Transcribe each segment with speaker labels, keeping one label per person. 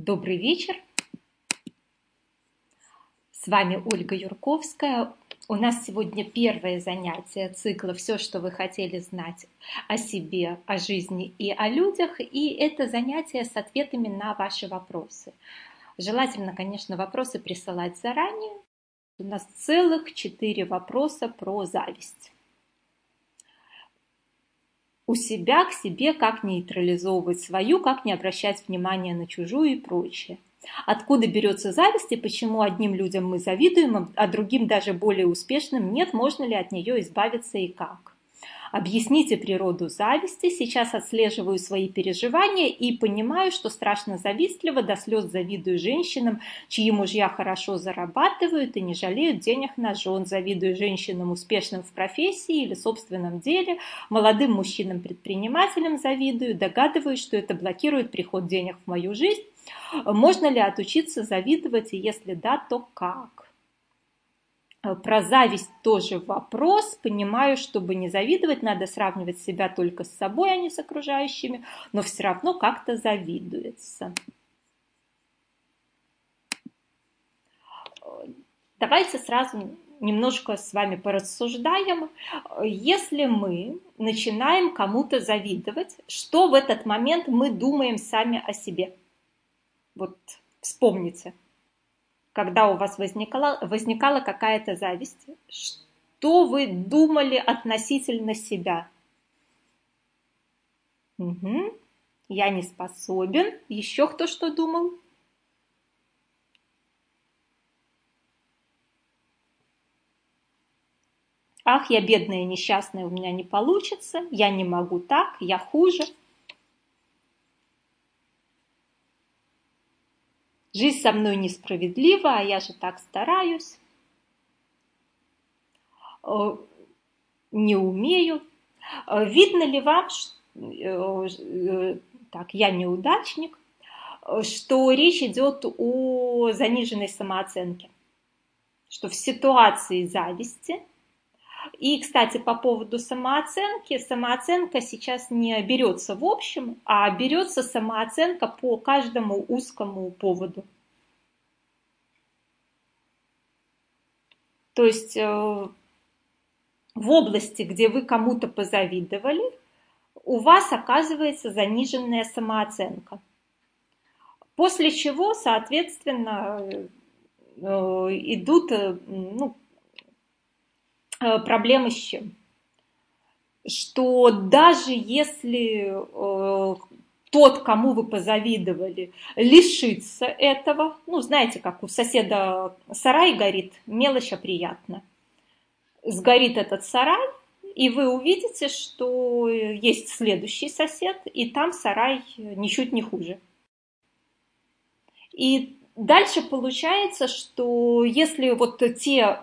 Speaker 1: Добрый вечер. С вами Ольга Юрковская. У нас сегодня первое занятие цикла «Все, что вы хотели знать о себе, о жизни и о людях». И это занятие с ответами на ваши вопросы. Желательно, конечно, вопросы присылать заранее. У нас целых четыре вопроса про зависть у себя к себе, как нейтрализовывать свою, как не обращать внимания на чужую и прочее. Откуда берется зависть и почему одним людям мы завидуем, а другим даже более успешным нет, можно ли от нее избавиться и как. Объясните природу зависти. Сейчас отслеживаю свои переживания и понимаю, что страшно завистливо, до слез завидую женщинам, чьи мужья хорошо зарабатывают и не жалеют денег на жен. Завидую женщинам, успешным в профессии или собственном деле. Молодым мужчинам-предпринимателям завидую. Догадываюсь, что это блокирует приход денег в мою жизнь. Можно ли отучиться завидовать, и если да, то как? Э, про зависть тоже вопрос. Понимаю, чтобы не завидовать, надо сравнивать себя только с собой, а не с окружающими, но все равно как-то завидуется. Давайте сразу немножко с вами порассуждаем. Если мы начинаем кому-то завидовать, что в этот момент мы думаем сами о себе? Вот вспомните когда у вас возникала, возникала какая-то зависть, что вы думали относительно себя? Угу. Я не способен. Еще кто что думал? Ах, я бедная, несчастная, у меня не получится, я не могу так, я хуже. Жизнь со мной несправедлива, а я же так стараюсь. Э, не умею. Э, видно ли вам, э, так, я неудачник, что речь идет о заниженной самооценке, что в ситуации зависти и, кстати, по поводу самооценки, самооценка сейчас не берется в общем, а берется самооценка по каждому узкому поводу. То есть э, в области, где вы кому-то позавидовали, у вас оказывается заниженная самооценка. После чего, соответственно, э, идут ну, Э, проблемы с чем? Что даже если э, тот, кому вы позавидовали, лишится этого, ну, знаете, как у соседа сарай горит, мелочь, а приятно. Сгорит этот сарай, и вы увидите, что есть следующий сосед, и там сарай ничуть не хуже. И дальше получается, что если вот те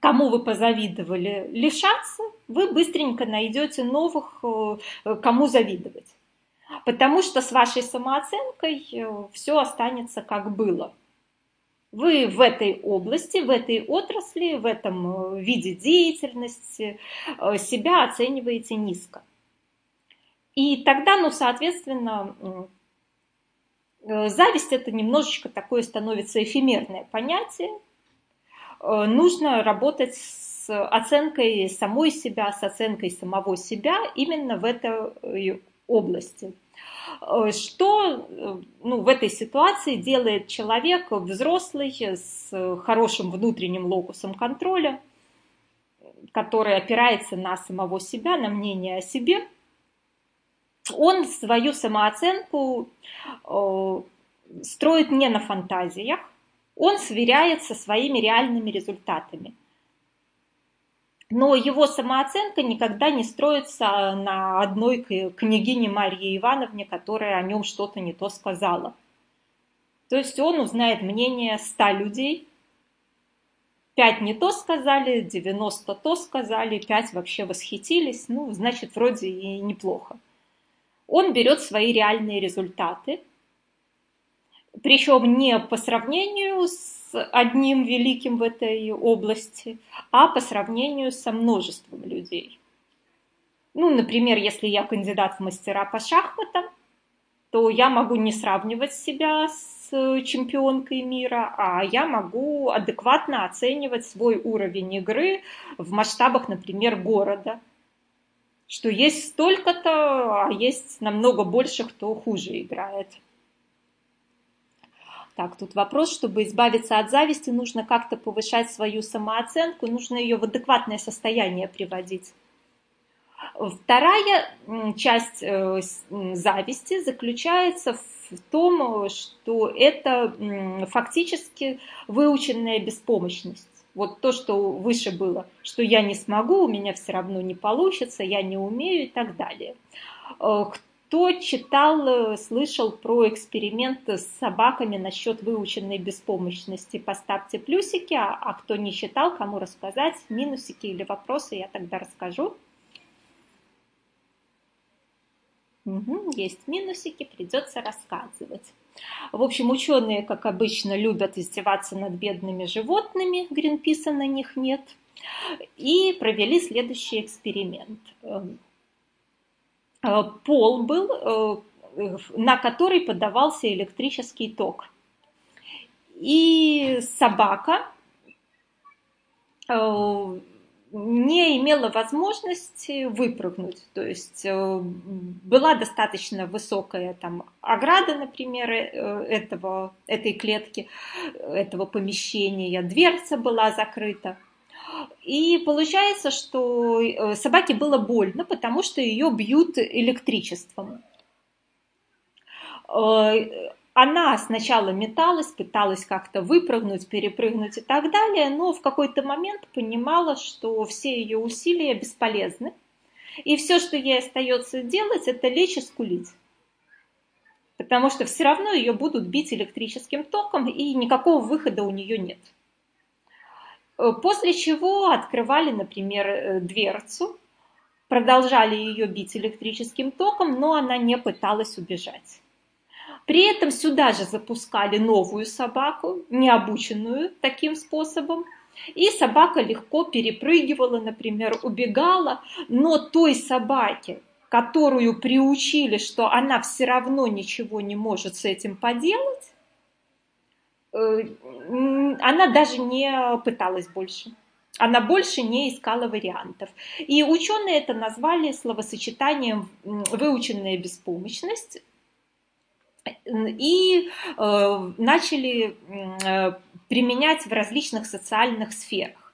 Speaker 1: кому вы позавидовали, лишаться, вы быстренько найдете новых, э, кому завидовать. Потому что с вашей самооценкой э, все останется как было. Вы в этой области, в этой отрасли, в этом э, виде деятельности себя оцениваете низко. И тогда, ну, соответственно, зависть это немножечко такое становится эфемерное понятие, нужно работать с оценкой самой себя, с оценкой самого себя именно в этой области. Э, что э, ну, в этой ситуации делает человек взрослый с хорошим внутренним локусом контроля, который опирается на самого себя, на мнение о себе? Он свою самооценку строит не на фантазиях, он сверяется со своими реальными результатами. Но его самооценка никогда не строится на одной княгине Марье Ивановне, которая о нем что-то не то сказала. То есть он узнает мнение 100 людей, 5 не то сказали, 90 то сказали, 5 вообще восхитились, ну, значит, вроде и неплохо. Он берет свои реальные результаты, причем не по сравнению с одним великим в этой области, а по сравнению со множеством людей. Ну, например, если я кандидат в мастера по шахматам, то я могу не сравнивать себя с чемпионкой мира, а я могу адекватно оценивать свой уровень игры в масштабах, например, города. Что есть столько-то, а есть намного больше, кто хуже играет. Так, тут вопрос, чтобы избавиться от зависти, нужно как-то повышать свою самооценку, нужно ее в адекватное состояние приводить. Вторая часть э, зависти заключается в том, что это фактически выученная беспомощность. Вот то, что выше было, что я не смогу, у меня все равно не получится, я не умею и так далее. Кто читал, э, слышал про эксперименты с собаками насчет выученной беспомощности, поставьте плюсики, а, а кто не читал, кому рассказать, минусики или вопросы, я тогда расскажу. Угу, есть минусики, придется рассказывать. В общем, ученые, как обычно, любят издеваться над бедными животными, Гринписа на них нет, и провели следующий эксперимент. Э, пол был, э, на который подавался электрический ток. И собака э, не имела возможности выпрыгнуть. То есть была достаточно высокая там ограда, например, этого, этой клетки, этого помещения, дверца была закрыта. И получается, что э, собаке было больно, потому что ее бьют электричеством. Э, она сначала металась, пыталась как-то выпрыгнуть, перепрыгнуть и так далее, но в какой-то момент понимала, что все ее усилия бесполезны. И все, что ей остается делать, это лечь и скулить. Потому что все равно ее будут бить электрическим током, и никакого выхода у нее нет. Э, после чего открывали, например, э, дверцу, продолжали ее бить электрическим током, но она не пыталась убежать. При этом сюда же запускали новую собаку, необученную таким способом, и собака легко перепрыгивала, например, убегала, но той собаке, которую приучили, что она все равно ничего не может с этим поделать, она даже не пыталась больше. Она больше не искала вариантов. И ученые это назвали словосочетанием выученная беспомощность и э, начали э, применять в различных социальных сферах.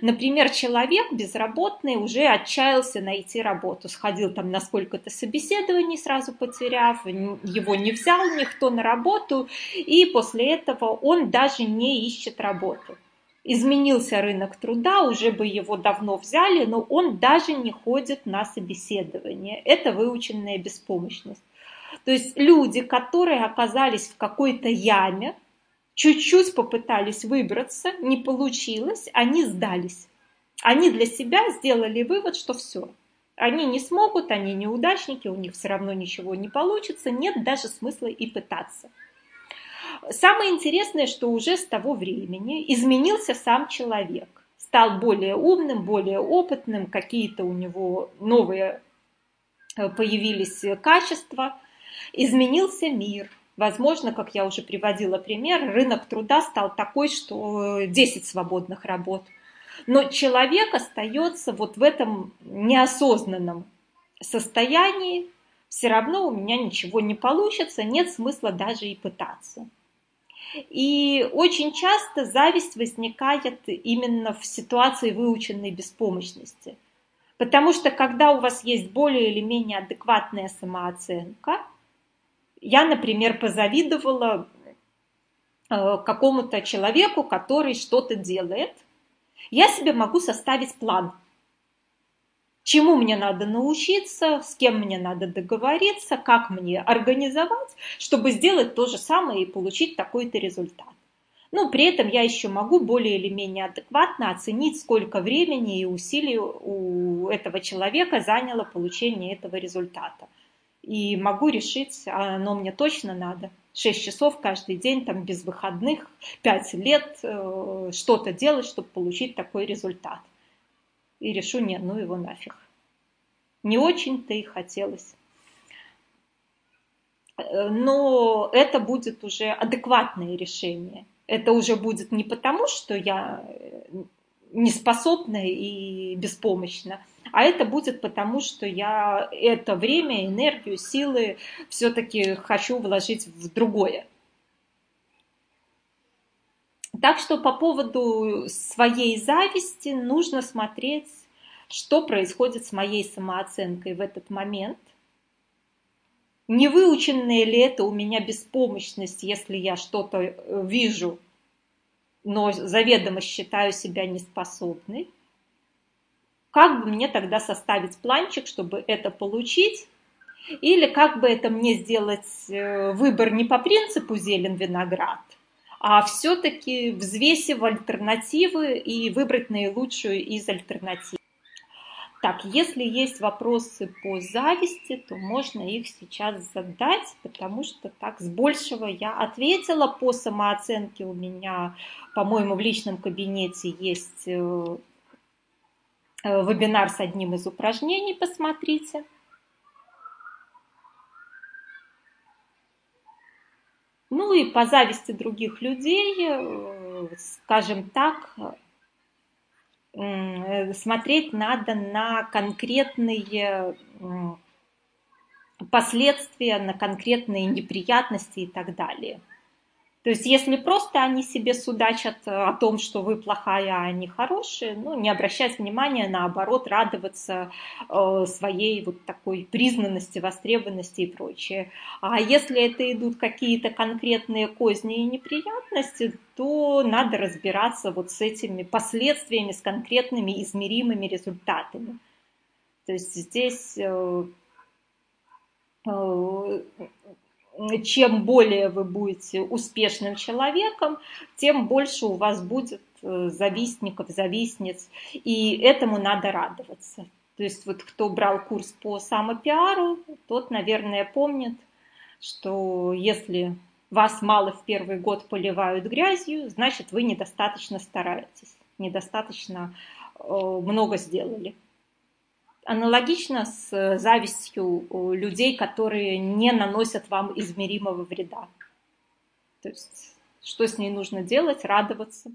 Speaker 1: Например, человек безработный уже отчаялся найти работу, сходил там на сколько-то собеседований, сразу потеряв, его не взял никто на работу, и после этого он даже не ищет работу. Изменился рынок труда, уже бы его давно взяли, но он даже не ходит на собеседование. Это выученная беспомощность. То есть люди, которые оказались в какой-то яме, чуть-чуть попытались выбраться, не получилось, они сдались. Они для себя сделали вывод, что все, они не смогут, они неудачники, у них все равно ничего не получится, нет даже смысла и пытаться. Самое интересное, что уже с того времени изменился сам человек. Стал более умным, более опытным, какие-то у него новые э, появились качества, изменился мир – Возможно, как я уже приводила пример, рынок труда стал такой, что 10 свободных работ. Но человек остается вот в этом неосознанном состоянии, все равно у меня ничего не получится, нет смысла даже и пытаться. И очень часто зависть возникает именно в ситуации выученной беспомощности. Потому что когда у вас есть более или менее адекватная самооценка – я, например, позавидовала э, какому-то человеку, который что-то делает. Я себе могу составить план, чему мне надо научиться, с кем мне надо договориться, как мне организовать, чтобы сделать то же самое и получить такой-то результат. Но при этом я еще могу более или менее адекватно оценить, сколько времени и усилий у этого человека заняло получение этого результата и могу решить, а оно мне точно надо. 6 часов каждый день, там, без выходных, 5 лет э, что-то делать, чтобы получить такой результат. И решу, не, ну его нафиг. Не очень-то и хотелось. но это будет уже адекватное решение. Это уже будет не потому, что я неспособна и беспомощна, а это будет потому, что я это время, энергию, силы все-таки хочу вложить в другое. Так что по поводу своей зависти нужно смотреть, что происходит с моей самооценкой в этот момент. Не выученная ли это у меня беспомощность, если я что-то э, вижу, но заведомо считаю себя неспособной? Как бы мне тогда составить планчик, чтобы это получить? Или как бы это мне сделать э, выбор не по принципу зелен-виноград, а все-таки взвесив альтернативы и выбрать наилучшую из альтернатив. Так, если есть вопросы по зависти, то можно их сейчас задать, потому что так с большего я ответила. По самооценке у меня, по-моему, в личном кабинете есть Э, вебинар с одним из упражнений, посмотрите. Ну и по зависти других людей, э, скажем так, э, смотреть надо на конкретные последствия, на конкретные неприятности и так далее. То есть, если просто они себе судачат э, о том, что вы плохая, а они хорошие, ну, не обращать внимания, наоборот, радоваться э, своей вот такой признанности, востребованности и прочее. А если это идут какие-то конкретные козни и неприятности, то надо разбираться вот с этими последствиями, с конкретными измеримыми результатами. То есть здесь э, чем более вы будете успешным человеком, тем больше у вас будет э, завистников, завистниц, и этому надо радоваться. То есть вот кто брал курс по самопиару, тот, наверное, помнит, что если вас мало в первый год поливают грязью, значит вы недостаточно стараетесь, недостаточно э, много сделали аналогично с э, завистью людей, которые не наносят вам измеримого вреда. То есть, что с ней нужно делать? Радоваться.